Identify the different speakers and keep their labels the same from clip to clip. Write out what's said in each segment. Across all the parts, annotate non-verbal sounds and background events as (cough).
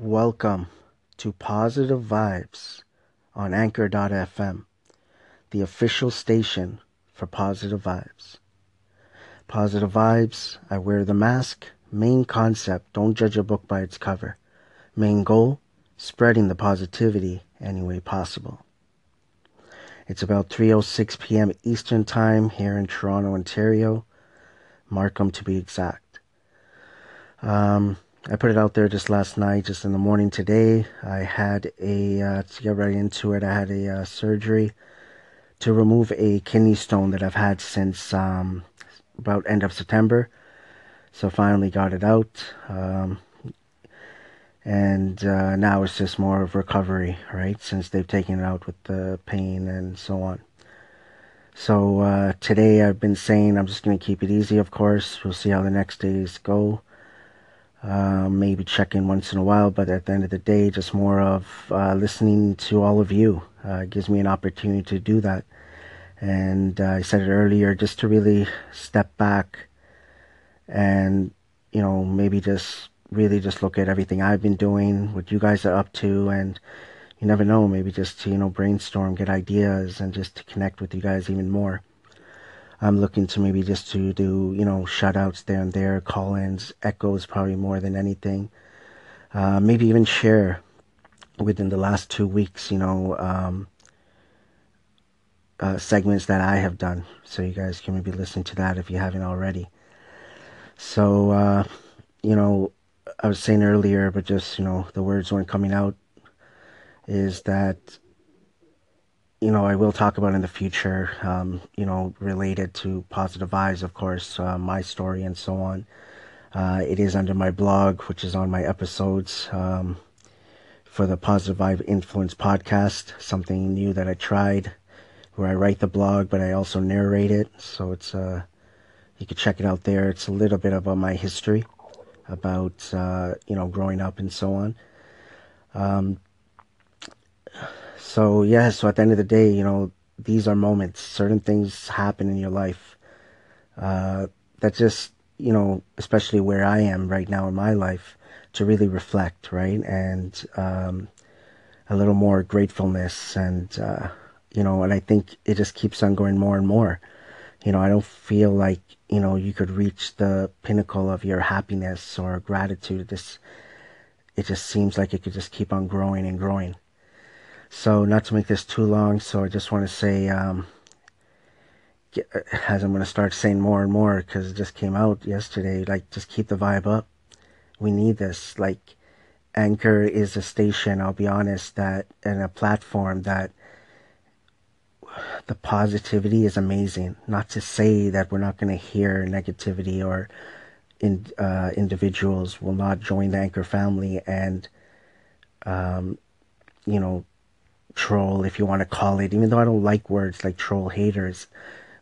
Speaker 1: Welcome to Positive Vibes on Anchor.fm, the official station for Positive Vibes. Positive Vibes, I wear the mask. Main concept, don't judge a book by its cover. Main goal, spreading the positivity any way possible. It's about 3:06 p.m. Eastern Time here in Toronto, Ontario, Markham to be exact. Um, I put it out there just last night, just in the morning today. I had a, uh, to get right into it, I had a uh, surgery to remove a kidney stone that I've had since um, about end of September. So finally got it out. Um, and uh, now it's just more of recovery, right? Since they've taken it out with the pain and so on. So uh, today I've been saying I'm just going to keep it easy, of course. We'll see how the next days go. Uh, maybe check in once in a while, but at the end of the day, just more of uh, listening to all of you. Uh, gives me an opportunity to do that. And uh, I said it earlier, just to really step back and, you know, maybe just really just look at everything I've been doing, what you guys are up to, and you never know, maybe just to, you know, brainstorm, get ideas, and just to connect with you guys even more. I'm looking to maybe just to do, you know, shout outs there and there, call ins, echoes probably more than anything. Uh, maybe even share within the last two weeks, you know, um, uh, segments that I have done. So you guys can maybe listen to that if you haven't already. So, uh, you know, I was saying earlier, but just, you know, the words weren't coming out, is that you know, I will talk about in the future, um, you know, related to Positive Vibes, of course, uh, my story and so on. Uh, it is under my blog, which is on my episodes um, for the Positive Vibe Influence podcast, something new that I tried where I write the blog, but I also narrate it. So it's, uh, you can check it out there. It's a little bit about my history, about, uh, you know, growing up and so on. Um, so yeah, so at the end of the day, you know, these are moments. Certain things happen in your life uh, that just, you know, especially where I am right now in my life, to really reflect, right, and um, a little more gratefulness, and uh, you know, and I think it just keeps on going more and more. You know, I don't feel like you know you could reach the pinnacle of your happiness or gratitude. This, it just seems like it could just keep on growing and growing. So, not to make this too long, so I just want to say, um, as I'm going to start saying more and more because it just came out yesterday, like, just keep the vibe up. We need this. Like, Anchor is a station, I'll be honest, that, and a platform that the positivity is amazing. Not to say that we're not going to hear negativity or in, uh, individuals will not join the Anchor family and, um, you know, troll, if you want to call it, even though I don't like words like troll haters.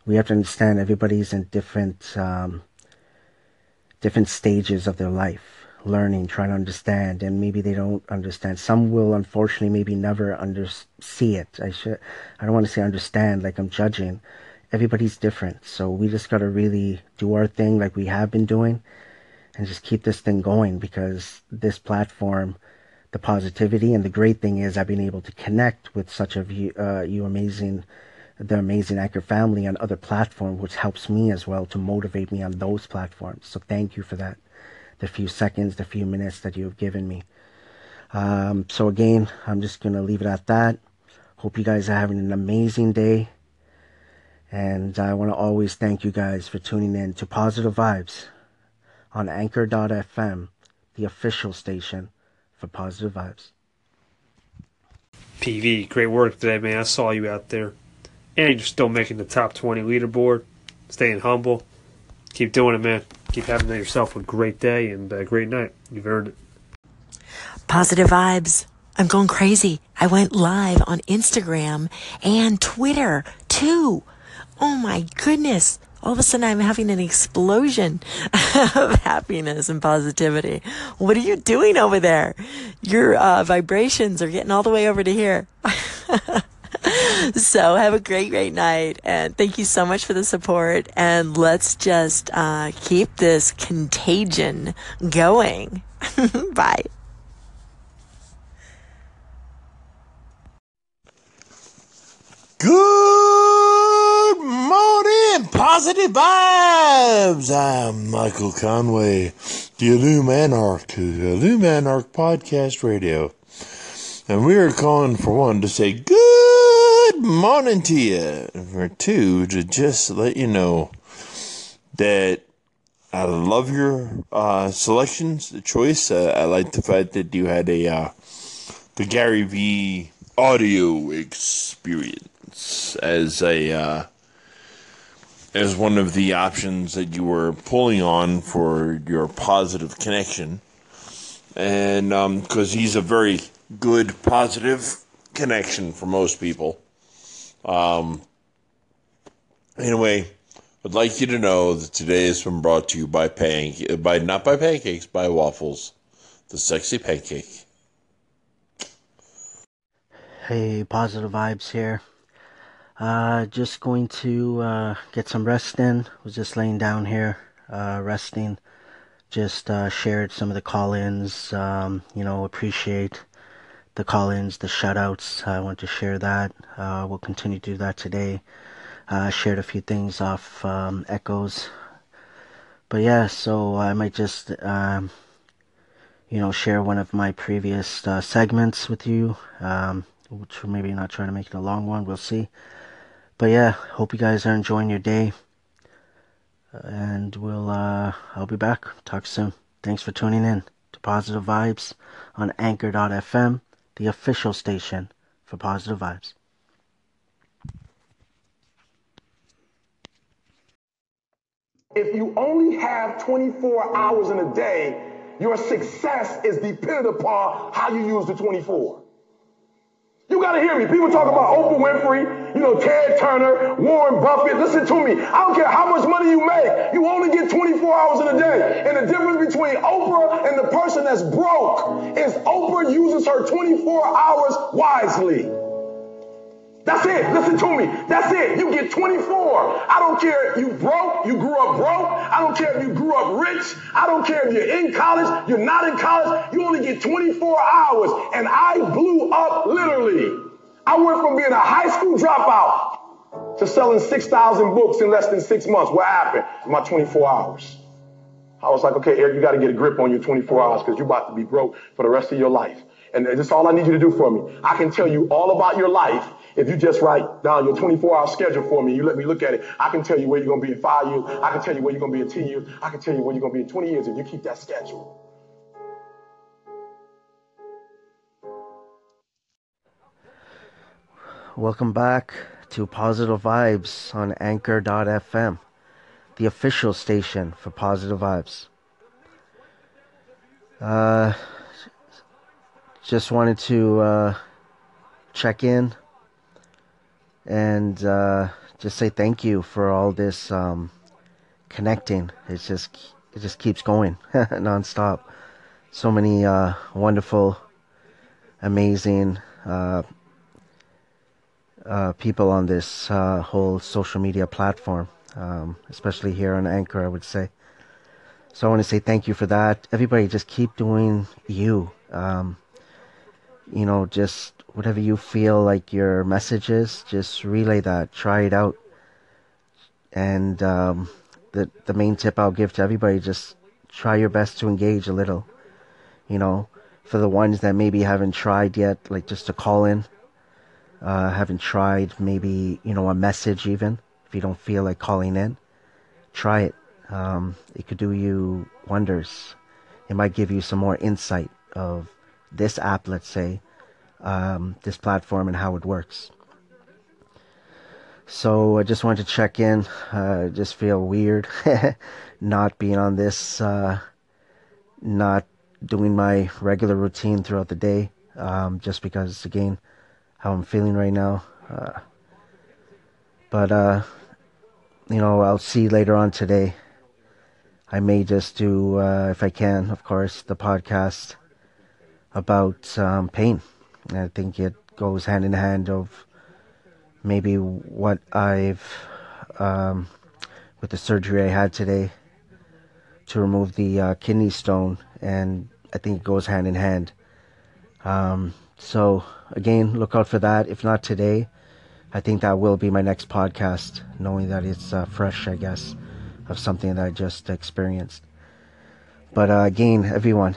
Speaker 1: We have to understand everybody's in different um, different stages of their life, learning, trying to understand, and maybe they don't understand. Some will, unfortunately, maybe never under see it. I should, I don't want to say understand, like I'm judging. Everybody's different, so we just got to really do our thing, like we have been doing, and just keep this thing going because this platform the positivity. And the great thing is I've been able to connect with such of you, uh, you amazing, the amazing Anchor family on other platforms, which helps me as well to motivate me on those platforms. So thank you for that. The few seconds, the few minutes that you have given me. Um, so again, I'm just to leave it at that. Hope you guys are having an amazing day. And I want to always thank you guys for tuning in to Positive Vibes on Anchor.fm, the official station for positive vibes.
Speaker 2: PV, great work today, man. I saw you out there. And you're still making the top 20 leaderboard, staying humble. Keep doing it, man. Keep having yourself a great day and a great night. You've earned it.
Speaker 3: Positive vibes. I'm going crazy. I went live on Instagram and Twitter too. Oh my goodness all of a sudden I'm having an explosion (laughs) of happiness and positivity. What are you doing over there? Your uh, vibrations are getting all the way over to here. (laughs) so have a great, great night. And thank you so much for the support. And let's just uh, keep this contagion going. (laughs) Bye.
Speaker 4: Good morning, positive vibes. I'm Michael Conway, the Illum Anarch, Podcast Radio. And we are calling for one to say good morning to you, and for two to just let you know that I love your uh, selections, the choice. Uh, I like the fact that you had a uh, the Gary V audio experience as a uh, as one of the options that you were pulling on for your positive connection, and because um, he's a very good positive connection for most people. Um, anyway, I'd like you to know that today has been brought to you by pan by not by pancakes, by waffles, the sexy pancake.
Speaker 1: Hey, positive vibes here. Uh, just going to uh, get some rest in. Was just laying down here, uh, resting. Just uh, shared some of the call-ins. Um, you know, appreciate the call-ins, the shout-outs. I want to share that. Uh, we'll continue to do that today. Uh, shared a few things off um, Echoes. But yeah, so I might just, um, you know, share one of my previous segments with you. Um, which maybe not trying to make it a long one. We'll see. But yeah, hope you guys are enjoying your day. And we'll, uh, I'll be back. Talk soon. Thanks for tuning in to Positive Vibes on Anchor.fm, the official station for Positive Vibes.
Speaker 5: If you only have 24 hours in a day, your success is dependent upon how you use the 24. You got to hear me. People talk about Oprah Winfrey, you know, Ted Turner, Warren Buffett. Listen to me. I don't care how much money you make. You only get 24 hours in a day. And the difference between Oprah and the person that's broke is Oprah uses her 24 hours wisely. That's it. Listen to me. That's it. You get 24. I don't care if you broke, you grew up broke. I don't care if you grew up rich. I don't care if you're in college, you're not in college. You only get 24 hours. And I blew up literally. I went from being a high school dropout to selling 6,000 books in less than six months. What happened? My 24 hours. I was like, okay, Eric, you got to get a grip on your 24 hours because you're about to be broke for the rest of your life. And that's all I need you to do for me. I can tell you all about your life if you just write down your 24 hour schedule for me, you let me look at it, I can tell you where you're going to be in five years. I can tell you where you're going to be in 10 years. I can tell you where you're going to be in 20 years if you keep that schedule.
Speaker 1: Welcome back to Positive Vibes on Anchor.fm, the official station for Positive Vibes. Uh, just wanted to uh, check in and uh, just say thank you for all this um, connecting. It's just it just keeps going (laughs) nonstop. So many uh, wonderful, amazing uh, uh people on this uh, whole social media platform, um, especially here on Anchor. I would say. So I want to say thank you for that. Everybody, just keep doing you. Um, you know, just whatever you feel like your message is, just relay that, try it out. And um, the the main tip I'll give to everybody, just try your best to engage a little. You know, for the ones that maybe haven't tried yet, like just to call in, uh, haven't tried maybe you know a message even if you don't feel like calling in, try it. Um, it could do you wonders. It might give you some more insight of this app, let's say, um, this platform and how it works. So I just wanted to check in. Uh, just feel weird (laughs) not being on this, uh, not doing my regular routine throughout the day, um, just because again how I'm feeling right now. Uh, but uh, you know, I'll see later on today. I may just do, uh, if I can, of course, the podcast about um, pain. I think it goes hand in hand of maybe what I've um, with the surgery I had today to remove the uh, kidney stone, and I think it goes hand in hand. Um, so again, look out for that. If not today, I think that will be my next podcast, knowing that it's uh, fresh, I guess, of something that I just experienced. But uh, again, everyone,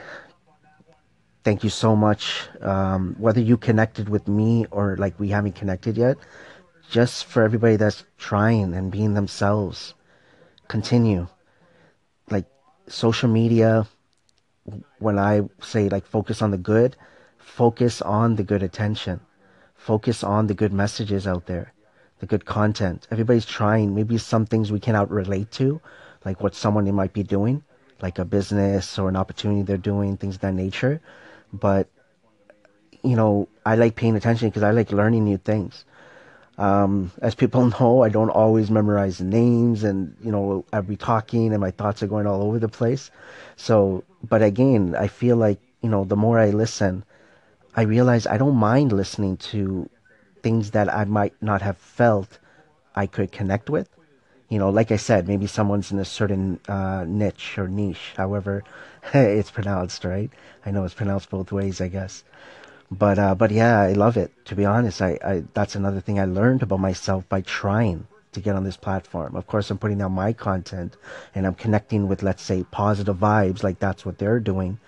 Speaker 1: thank you so much. Um, whether you connected with me or like we haven't connected yet, just for everybody that's trying and being themselves, continue. Like social media, when I say like focus on the good, focus on the good attention, focus on the good messages out there, the good content. Everybody's trying. Maybe some things we cannot relate to, like what someone might be doing, like a business or an opportunity they're doing, things of that nature. But you know, I like paying attention because I like learning new things. Um, as people (laughs) know, I don't always memorize names and, you know, I'll be talking and my thoughts are going all over the place. So, but again, I feel like, you know, the more I listen, I realize I don't mind listening to things that I might not have felt I could connect with. You know, like I said, maybe someone's in a certain uh, niche or niche, however (laughs) it's pronounced, right? I know it's pronounced both ways, I guess but uh, but yeah, I love it. To be honest, I, I that's another thing I learned about myself by trying to get on this platform. Of course, I'm putting out my content and I'm connecting with, let's say, positive vibes, like that's what they're doing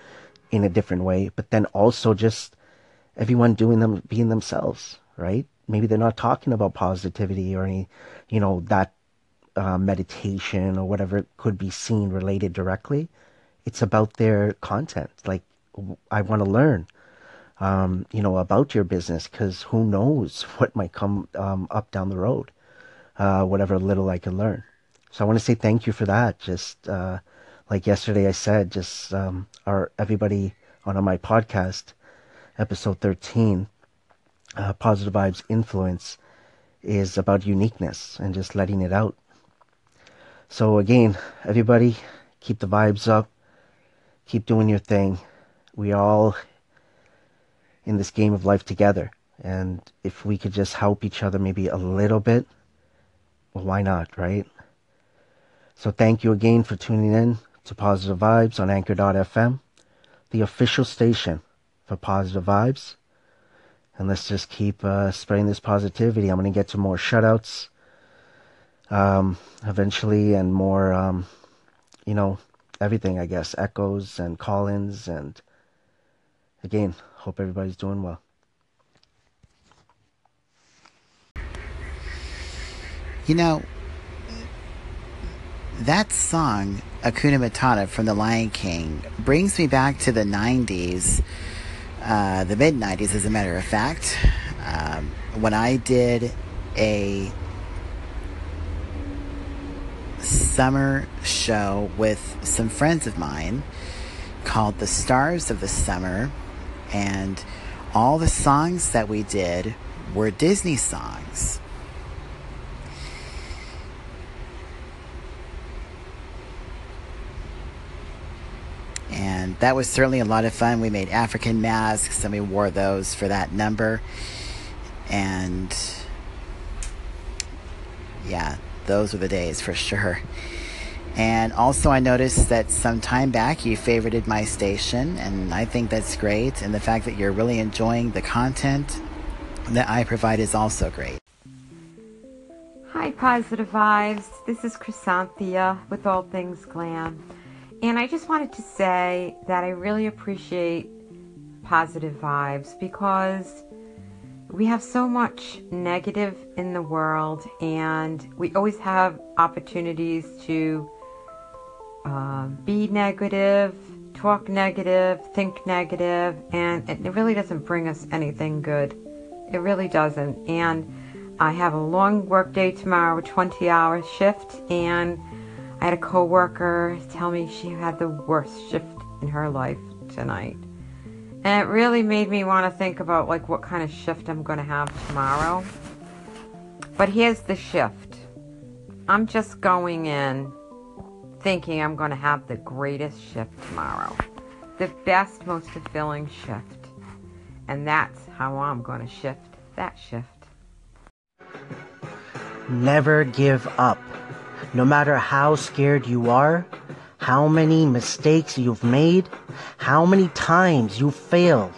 Speaker 1: in a different way. But then also just everyone doing them, being themselves, right? Maybe they're not talking about positivity or any, you know, that uh, meditation or whatever could be seen related directly. It's about their content. Like, I want to learn um, you know, about your business because who knows (laughs) what might come um, up down the road, uh, whatever little I can learn. So I want to say thank you for that. Just uh, like yesterday I said, just um, our everybody on my podcast, episode 13, uh, Positive Vibes Influence, is about uniqueness and just letting it out. So again, everybody, keep the vibes up, keep doing your thing. We all in this game of life together. And if we could just help each other maybe a little bit, well, why not, right? So thank you again for tuning in to Positive Vibes on Anchor.fm, the official station for Positive Vibes. And let's just keep uh, spreading this positivity. I'm going to get to more shutouts um, eventually and more, um, you know, everything, I guess, echoes and call ins. And again, Hope everybody's doing well.
Speaker 6: You know, that song, Hakuna Matata from The Lion King, brings me back to the 90s, uh, the mid 90s, as a matter of fact, um, when I did a summer show with some friends of mine called The Stars of the Summer and all the songs that we did were Disney songs. And that was certainly a lot of fun. We made African masks and we wore those for that number. And yeah, those were the days for sure. And also, I noticed that some time back you favorited my station, and I think that's great. And the fact that you're really enjoying the content that I provide is also great.
Speaker 7: Hi, Positive Vibes. This is Chrysanthia with All Things Glam. And I just wanted to say that I really appreciate Positive Vibes because we have so much negative in the world, and we always have opportunities to um, be negative, talk negative, think negative, and it really doesn't bring us anything good. It really doesn't. And I have a long work day tomorrow, a 20 hour shift, and I had a coworker tell me she had the worst shift in her life tonight. And it really made me want to think about like what kind of shift I'm going to have tomorrow. But here's the shift. I'm just going in thinking I'm going to have the greatest shift tomorrow. The best, most fulfilling shift. And that's how I'm going to shift that shift.
Speaker 1: Never give up. No matter how scared you are, how many mistakes you've made, how many times you failed,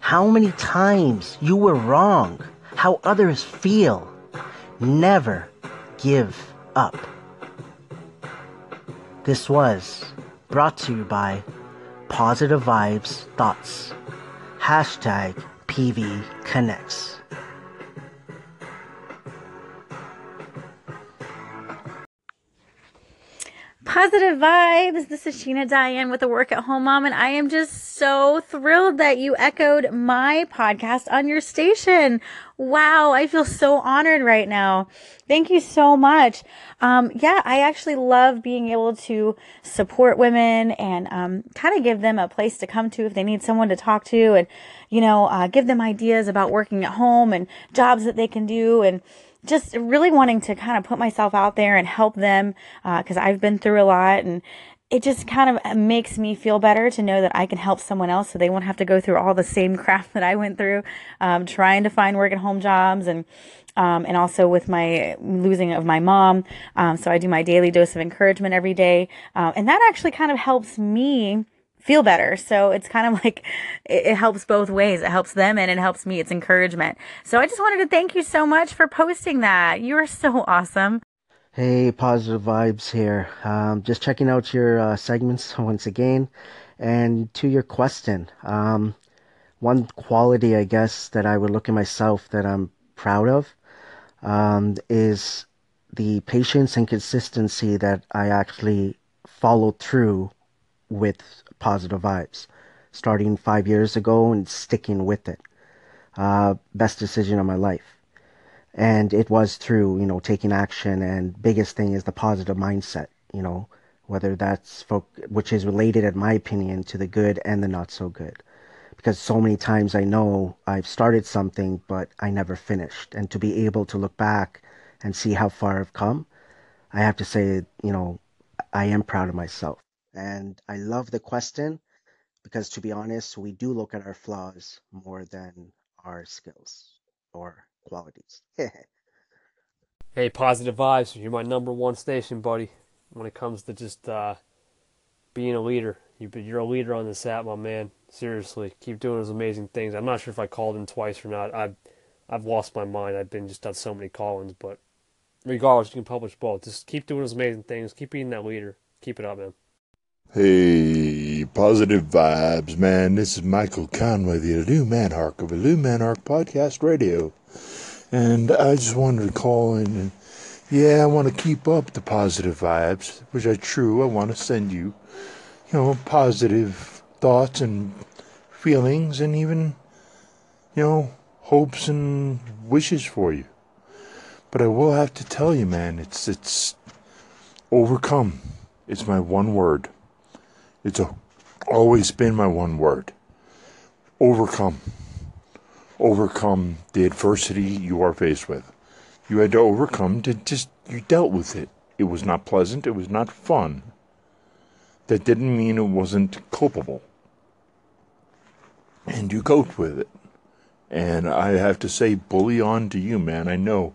Speaker 1: how many times you were wrong, how others feel. Never give up. This was brought to you by Positive Vibes Thoughts. Hashtag PV Connects.
Speaker 8: Positive vibes. This is Sheena Diane with the Work at Home Mom, and I am just so thrilled that you echoed my podcast on your station. Wow, I feel so honored right now. Thank you so much. Um, yeah, I actually love being able to support women and um, kind of give them a place to come to if they need someone to talk to, and you know, uh, give them ideas about working at home and jobs that they can do, and just really wanting to kind of put myself out there and help them because uh, I've been through a lot and it just kind of makes me feel better to know that I can help someone else so they won't have to go through all the same (laughs) crap that I went through um, trying to find work at home jobs and um, and also with my losing of my mom. Um, so I do my daily dose of encouragement every day. Uh, and that actually kind of helps me feel better. So it's kind of (laughs) like it, it, helps both ways. It helps them and it helps me. It's encouragement. So I just wanted to thank you so much for posting that. You are so awesome.
Speaker 1: Hey, positive vibes here. Um, just checking out your uh, segments once again. And to your question, um, one quality I guess that I would look at myself that I'm proud of um, is the patience and consistency that I actually followed through with positive vibes. Starting five years ago and sticking with it. Uh, best decision of my life. And it was through, you know, taking action and biggest thing is the positive mindset, you know, whether that's for, which is related in my opinion to the good and the not so good. Because so many times I know I've started something, but I never finished. And to be able to look back and see how far I've come, I have to say, you know, I am proud of myself. And I love the question because, to be honest, we do look at our flaws more than our skills or qualities. (laughs)
Speaker 2: hey, positive vibes. You're my number one station, buddy. When it comes to just uh, being a leader, you're a leader on this app, my man. Seriously, keep doing those amazing things. I'm not sure if I called in twice or not. I've I've lost my mind. I've been just done so many call-ins, but regardless, you can publish both. Just keep doing those amazing things. Keep being that leader. Keep it up, man.
Speaker 9: Hey, positive vibes, man. This is Michael Conway, the Lou Manark of Lou Manark Podcast Radio. And I just wanted to call in and, yeah, I want to keep up the positive vibes, which are true. I want to send you, you know, positive thoughts and feelings and even, you know, hopes and wishes for you. But I will have to tell you, man, it's, it's overcome. It's my one word it's a, always been my one word overcome. Overcome the adversity you are faced with. You had to overcome to just, you dealt with it. It was not pleasant, it was not fun. That didn't mean it wasn't culpable. And you coped with it. And I have to say, bully on to you, man. I know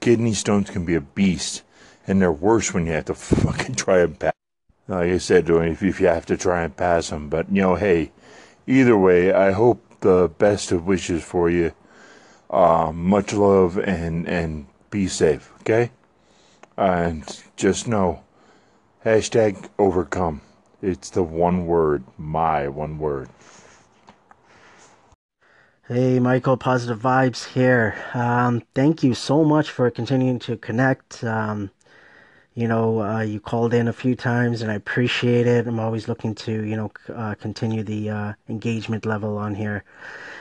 Speaker 9: kidney stones can be a beast, and they're worse when you have to (laughs) fucking try and back like I said to him, if, if you have to try and pass him. But, you know, hey, either way, I hope the best of wishes for you. Uh, much love and, and be safe, okay? And just know, hashtag overcome. It's the one word, my one word.
Speaker 1: Hey, Michael, positive vibes here. Um, thank you so much for continuing to connect. Um, you know, uh, you called in a few times and I appreciate it. I'm always looking to, you know, uh, continue the uh, engagement level on here.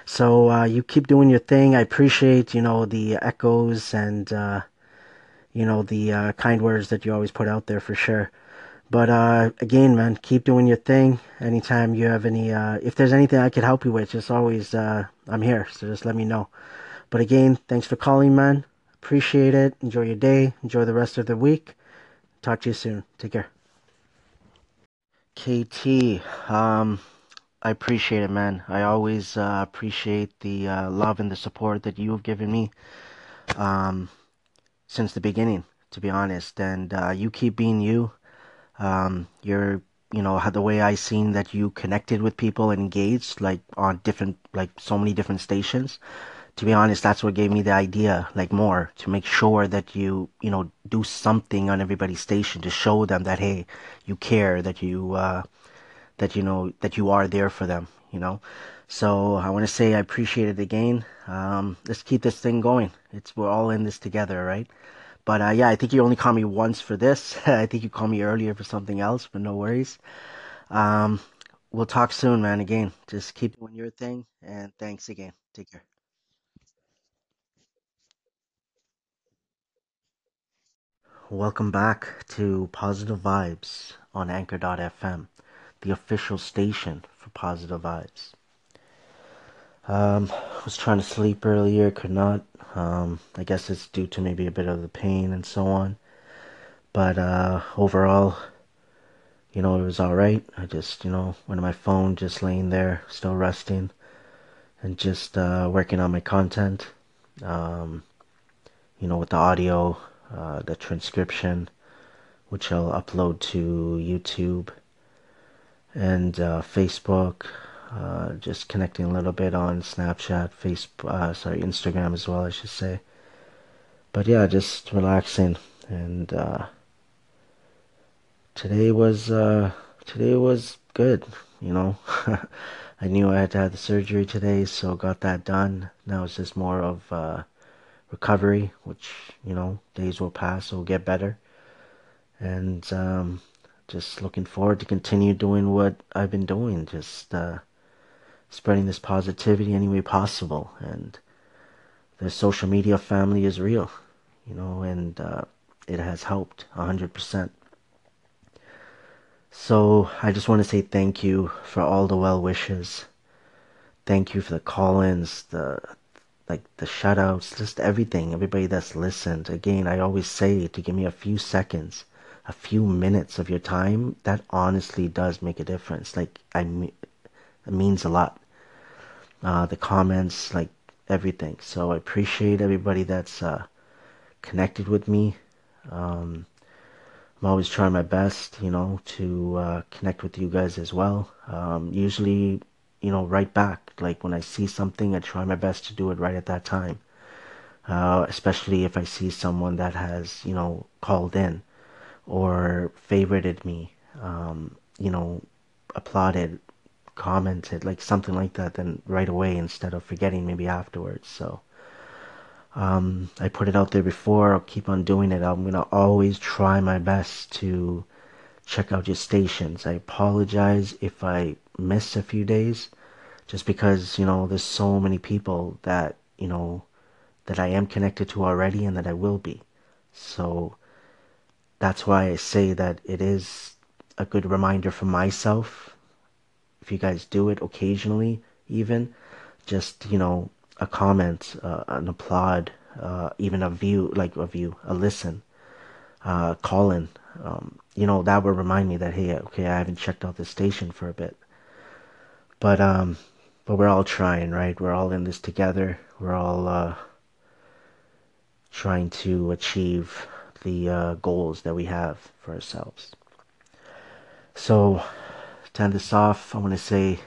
Speaker 1: So uh, you keep doing your thing. I appreciate, you know, the echoes and, uh, you know, the uh, kind words that you always put out there for sure. But again, man, keep doing your thing. Anytime you have any, if there's anything I can help you with, just always, I'm here. So just let me know. But again, thanks for calling, man. Appreciate it. Enjoy your day. Enjoy the rest of the week. Talk to you soon. Take care. KT, um, I appreciate it, man. I always uh, appreciate the uh, love and the support that you have given me um, since the beginning, to be honest. And uh, you keep being you. Um, you're, you know, the way I seen that you connected with people and engaged, like on different, like so many different stations. To be honest, that's what gave me the idea, like more, to make sure that you, you know, do something on everybody's station to show them that, hey, you care, that you, uh, that, you know, that you are there for them, you know. So I want to say I appreciate it again. Um, let's keep this thing going. It's, we're all in this together, right? But, uh, yeah, I think you only called me once for this. (laughs) I think you called me earlier for something else, but no worries. Um, we'll talk soon, man. Again, just keep doing your thing and thanks again. Take care. Welcome back to Positive Vibes on Anchor.fm, the official station for Positive Vibes. Um, was trying to sleep earlier, could not. Um, I guess it's due to maybe a bit of the pain and so on. But uh, overall, you know, it was alright. I just, you know, went on my phone, just laying there, still resting, and just uh, working on my content. Um, you know, with the audio, uh, the transcription, which I'll upload to YouTube and uh, Facebook. Uh, just connecting a little bit on Snapchat, Facebook, uh, sorry, Instagram as well, I should say. But yeah, just relaxing and uh, today was today was good. You know, (laughs) I knew I had to have the surgery today, so got that done. Now it's just more of recovery, which you know days will pass, it will get better, and um, just looking forward to continue doing what I've been doing, just uh, spreading this positivity any way possible, and the social media family is real, you know, and uh, it has helped a hundred percent. So I just want to say thank you for all the well wishes. Thank you for the call-ins, the like the shoutouts, just everything, everybody that's listened. Again, I always say to give me a few seconds, a few minutes of your time. That honestly does make a difference. Like I, it means a lot. Uh, the comments, like everything. So I appreciate everybody that's uh, connected with me. Um, I'm always trying my best, you know, to uh, connect with you guys as well. Um, usually, you know, right back. Like when I see something, I try my best to do it right at that time. Uh, especially if I see someone that has, you know, called in or favorited me, um, you know, applauded, commented, like something like that, then right away instead of forgetting maybe afterwards. So, um, I put it out there before. I'll keep on doing it. I'm gonna always try my best to check out your stations. I apologize if I miss a few days, just because you know there's so many people that you know that I am connected to already and that I will be. So that's why I say that it is a good reminder for myself. If you guys do it occasionally, even just you know a comment, uh, an applaud, uh, even a view, like a view, a listen, uh, call in. Um, you know, that would remind me that, hey, okay, I haven't checked out this station for a bit. But, um, but we're all trying, right? We're all in this together. We're all, uh, trying to achieve the, uh, goals that we have for ourselves. So, to end this off, I want to say,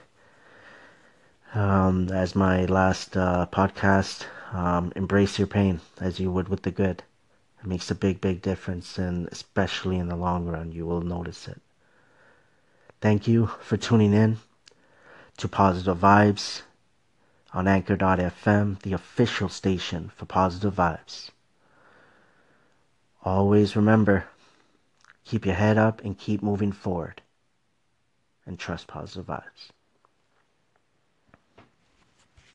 Speaker 1: um, as my last uh, podcast, um, embrace your pain as you would with the good. It makes a big, big difference, and especially in the long run, you will notice it. Thank you for tuning in to Positive Vibes on Anchor.fm, the official station for Positive Vibes. Always remember, keep your head up and keep moving forward, and trust positive vibes.